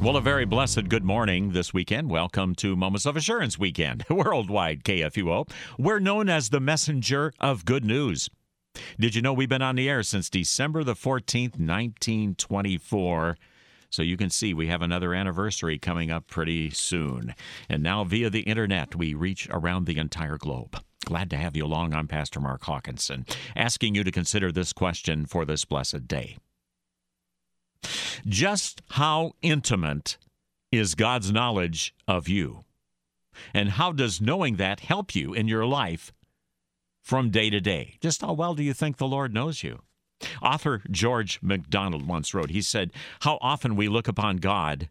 Well, a very blessed good morning this weekend. Welcome to Moments of Assurance Weekend, worldwide KFUO. We're known as the messenger of good news. Did you know we've been on the air since December the 14th, 1924? So you can see we have another anniversary coming up pretty soon. And now, via the internet, we reach around the entire globe. Glad to have you along. I'm Pastor Mark Hawkinson, asking you to consider this question for this blessed day. Just how intimate is God's knowledge of you? And how does knowing that help you in your life from day to day? Just how well do you think the Lord knows you? Author George MacDonald once wrote, he said, How often we look upon God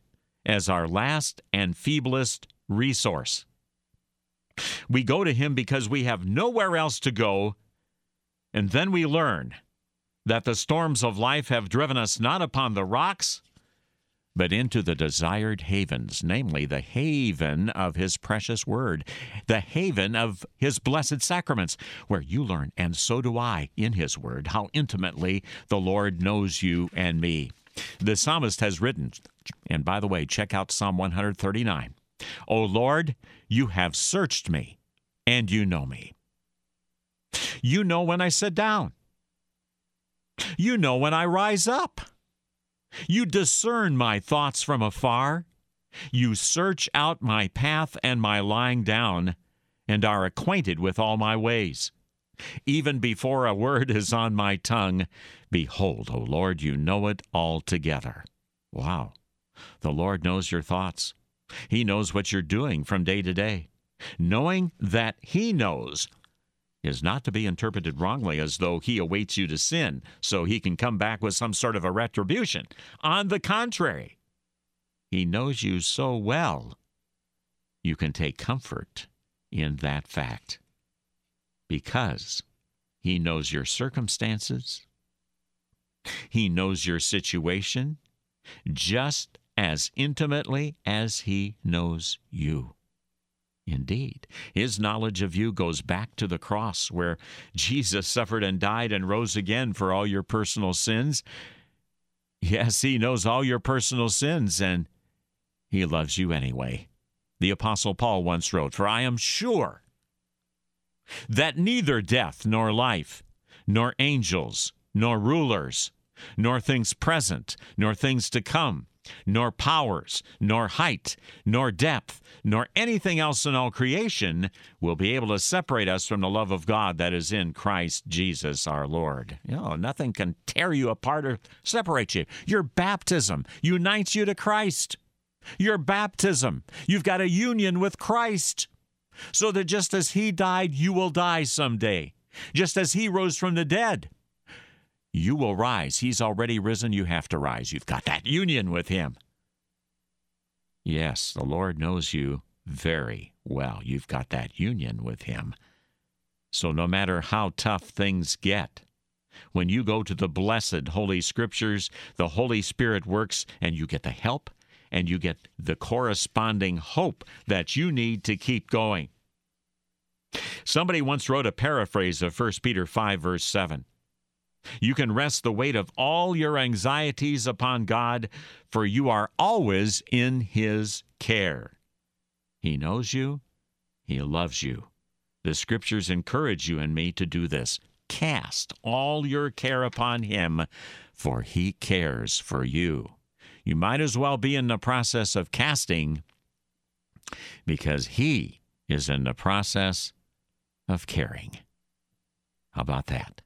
as our last and feeblest resource. We go to Him because we have nowhere else to go, and then we learn that the storms of life have driven us not upon the rocks, but into the desired havens, namely the haven of His precious Word, the haven of His blessed sacraments, where you learn, and so do I, in His Word, how intimately the Lord knows you and me. The psalmist has written, and by the way, check out Psalm 139 O Lord, you have searched me, and you know me. You know when I sit down. You know when I rise up. You discern my thoughts from afar. You search out my path and my lying down, and are acquainted with all my ways. Even before a word is on my tongue, behold, O Lord, you know it altogether. Wow. The Lord knows your thoughts. He knows what you're doing from day to day. Knowing that He knows is not to be interpreted wrongly as though he awaits you to sin so he can come back with some sort of a retribution. On the contrary, he knows you so well, you can take comfort in that fact because he knows your circumstances, he knows your situation just as intimately as he knows you. Indeed, his knowledge of you goes back to the cross where Jesus suffered and died and rose again for all your personal sins. Yes, he knows all your personal sins and he loves you anyway. The Apostle Paul once wrote, For I am sure that neither death nor life, nor angels, nor rulers, nor things present, nor things to come, nor powers, nor height, nor depth, nor anything else in all creation will be able to separate us from the love of God that is in Christ Jesus our Lord. You know, nothing can tear you apart or separate you. Your baptism unites you to Christ. Your baptism, you've got a union with Christ. So that just as He died, you will die someday. Just as He rose from the dead, you will rise. He's already risen. You have to rise. You've got that union with Him. Yes, the Lord knows you very well. You've got that union with Him. So no matter how tough things get, when you go to the blessed Holy Scriptures, the Holy Spirit works and you get the help and you get the corresponding hope that you need to keep going. Somebody once wrote a paraphrase of 1 Peter 5, verse 7. You can rest the weight of all your anxieties upon God, for you are always in His care. He knows you, He loves you. The scriptures encourage you and me to do this. Cast all your care upon Him, for He cares for you. You might as well be in the process of casting because He is in the process of caring. How about that?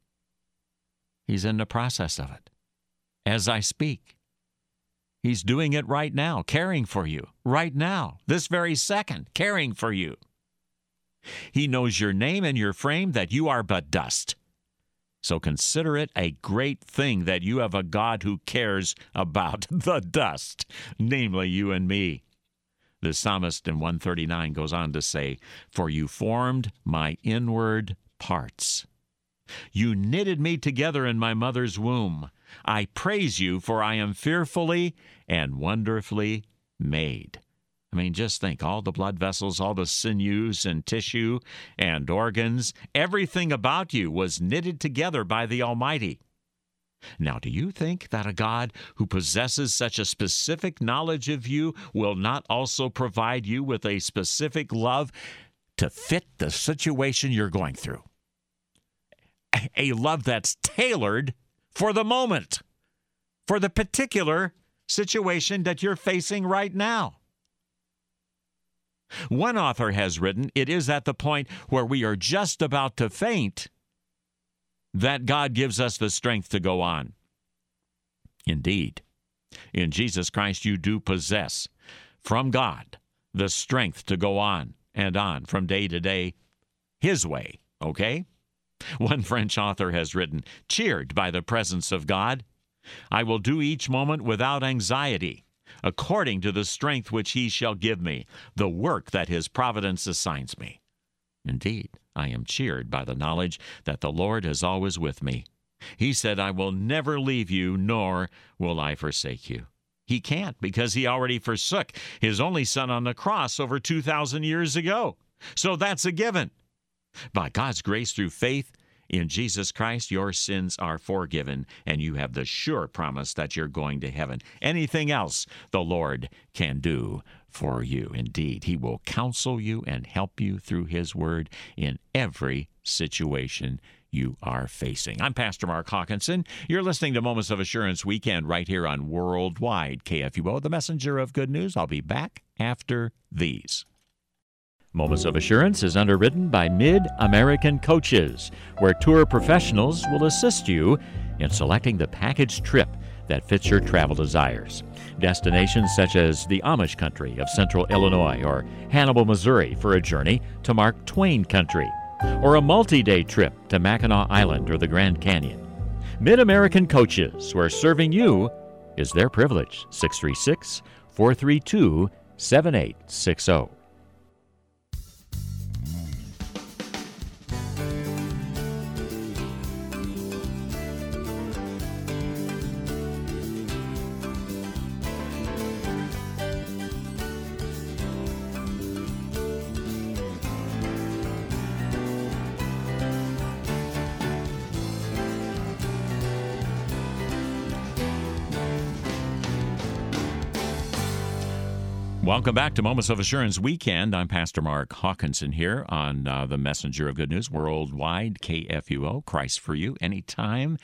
He's in the process of it. As I speak, He's doing it right now, caring for you, right now, this very second, caring for you. He knows your name and your frame, that you are but dust. So consider it a great thing that you have a God who cares about the dust, namely you and me. The psalmist in 139 goes on to say, For you formed my inward parts. You knitted me together in my mother's womb. I praise you, for I am fearfully and wonderfully made. I mean, just think all the blood vessels, all the sinews and tissue and organs, everything about you was knitted together by the Almighty. Now, do you think that a God who possesses such a specific knowledge of you will not also provide you with a specific love to fit the situation you're going through? A love that's tailored for the moment, for the particular situation that you're facing right now. One author has written, It is at the point where we are just about to faint that God gives us the strength to go on. Indeed, in Jesus Christ, you do possess from God the strength to go on and on from day to day His way, okay? One French author has written, cheered by the presence of God, I will do each moment without anxiety, according to the strength which He shall give me, the work that His providence assigns me. Indeed, I am cheered by the knowledge that the Lord is always with me. He said, I will never leave you, nor will I forsake you. He can't because he already forsook his only son on the cross over 2,000 years ago. So that's a given. By God's grace through faith in Jesus Christ, your sins are forgiven, and you have the sure promise that you're going to heaven. Anything else the Lord can do for you. Indeed, He will counsel you and help you through His Word in every situation you are facing. I'm Pastor Mark Hawkinson. You're listening to Moments of Assurance Weekend right here on Worldwide KFUO, the messenger of good news. I'll be back after these. Moments of Assurance is underwritten by Mid American Coaches, where tour professionals will assist you in selecting the package trip that fits your travel desires. Destinations such as the Amish country of central Illinois or Hannibal, Missouri for a journey to Mark Twain country, or a multi day trip to Mackinac Island or the Grand Canyon. Mid American Coaches, where serving you is their privilege. 636 432 7860. Welcome back to Moments of Assurance Weekend. I'm Pastor Mark Hawkinson here on uh, the Messenger of Good News Worldwide, KFUO, Christ for You, anytime,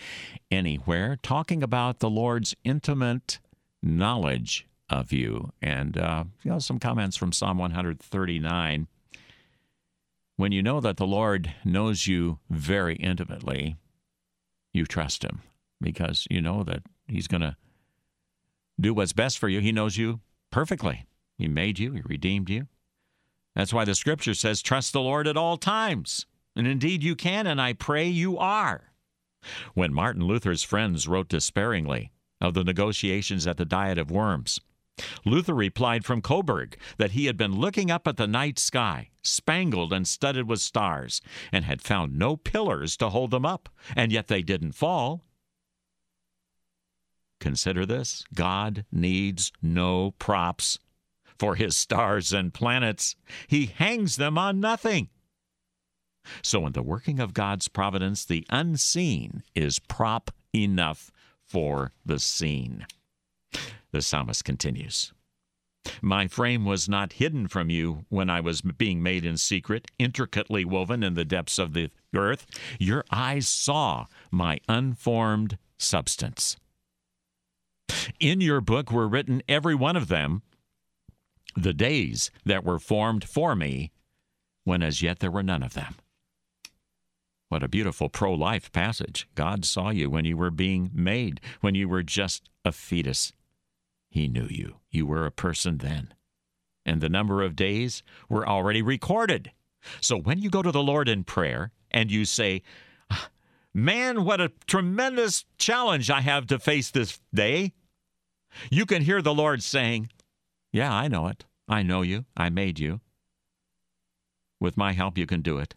anywhere, talking about the Lord's intimate knowledge of you. And, uh, you know, some comments from Psalm 139. When you know that the Lord knows you very intimately, you trust Him because you know that He's going to do what's best for you. He knows you perfectly. He made you, He redeemed you. That's why the scripture says, Trust the Lord at all times. And indeed you can, and I pray you are. When Martin Luther's friends wrote despairingly of the negotiations at the Diet of Worms, Luther replied from Coburg that he had been looking up at the night sky, spangled and studded with stars, and had found no pillars to hold them up, and yet they didn't fall. Consider this God needs no props for his stars and planets. He hangs them on nothing. So, in the working of God's providence, the unseen is prop enough for the seen. The psalmist continues My frame was not hidden from you when I was being made in secret, intricately woven in the depths of the earth. Your eyes saw my unformed substance. In your book were written, every one of them, the days that were formed for me, when as yet there were none of them. What a beautiful pro life passage. God saw you when you were being made, when you were just a fetus. He knew you. You were a person then. And the number of days were already recorded. So when you go to the Lord in prayer and you say, Man, what a tremendous challenge I have to face this day, you can hear the Lord saying, Yeah, I know it. I know you. I made you. With my help, you can do it.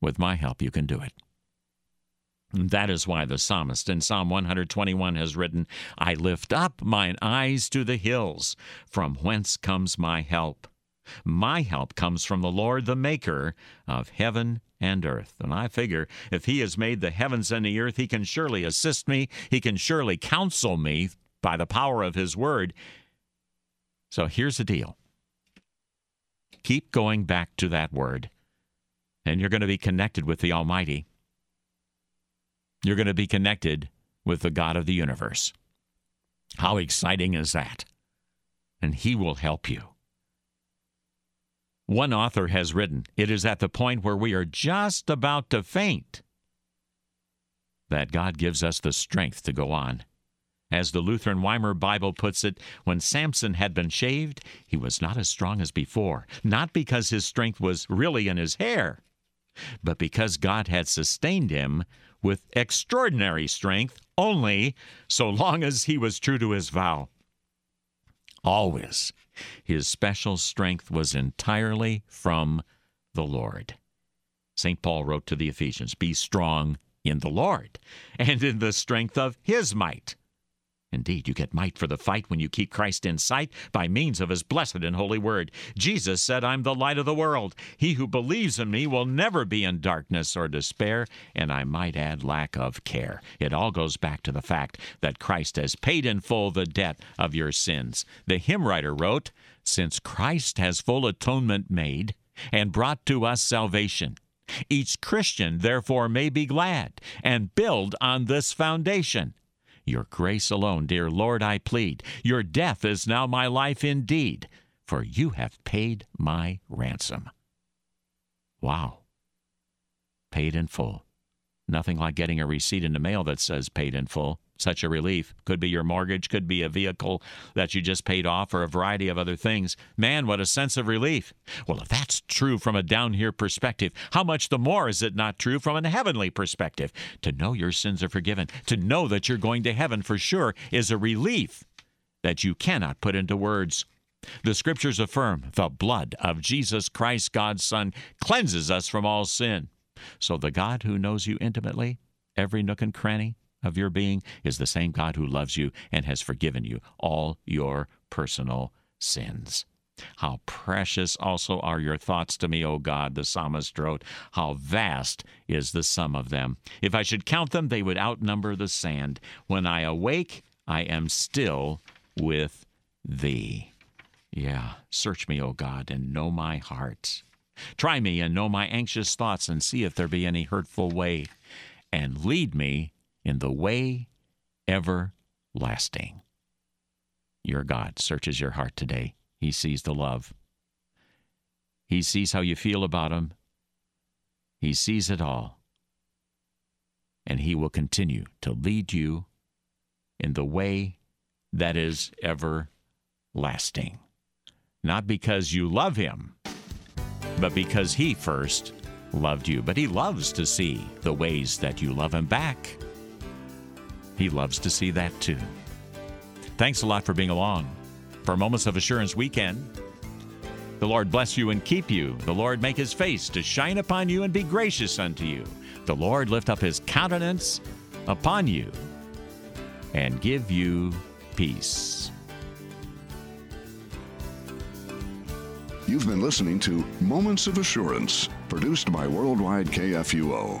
With my help, you can do it. And that is why the psalmist in Psalm 121 has written, I lift up mine eyes to the hills, from whence comes my help. My help comes from the Lord, the maker of heaven and earth. And I figure if He has made the heavens and the earth, He can surely assist me. He can surely counsel me by the power of His word. So here's the deal keep going back to that word, and you're going to be connected with the Almighty. You're going to be connected with the God of the universe. How exciting is that? And He will help you. One author has written, It is at the point where we are just about to faint that God gives us the strength to go on. As the Lutheran Weimar Bible puts it, when Samson had been shaved, he was not as strong as before, not because his strength was really in his hair, but because God had sustained him with extraordinary strength only so long as he was true to his vow. Always, his special strength was entirely from the Lord. St. Paul wrote to the Ephesians Be strong in the Lord and in the strength of his might. Indeed, you get might for the fight when you keep Christ in sight by means of his blessed and holy word. Jesus said, I'm the light of the world. He who believes in me will never be in darkness or despair, and I might add, lack of care. It all goes back to the fact that Christ has paid in full the debt of your sins. The hymn writer wrote, Since Christ has full atonement made and brought to us salvation, each Christian therefore may be glad and build on this foundation. Your grace alone, dear Lord, I plead. Your death is now my life indeed, for you have paid my ransom. Wow. Paid in full. Nothing like getting a receipt in the mail that says paid in full such a relief. Could be your mortgage, could be a vehicle that you just paid off, or a variety of other things. Man, what a sense of relief. Well, if that's true from a down here perspective, how much the more is it not true from a heavenly perspective? To know your sins are forgiven, to know that you're going to heaven for sure, is a relief that you cannot put into words. The scriptures affirm the blood of Jesus Christ, God's Son, cleanses us from all sin. So the God who knows you intimately, every nook and cranny, of your being is the same God who loves you and has forgiven you all your personal sins. How precious also are your thoughts to me, O God, the psalmist wrote. How vast is the sum of them. If I should count them, they would outnumber the sand. When I awake, I am still with thee. Yeah, search me, O God, and know my heart. Try me and know my anxious thoughts, and see if there be any hurtful way, and lead me in the way everlasting. Your God searches your heart today. He sees the love. He sees how you feel about Him. He sees it all. And He will continue to lead you in the way that is everlasting. Not because you love Him, but because He first loved you. But He loves to see the ways that you love Him back. He loves to see that too. Thanks a lot for being along for Moments of Assurance weekend. The Lord bless you and keep you. The Lord make his face to shine upon you and be gracious unto you. The Lord lift up his countenance upon you and give you peace. You've been listening to Moments of Assurance, produced by Worldwide KFUO.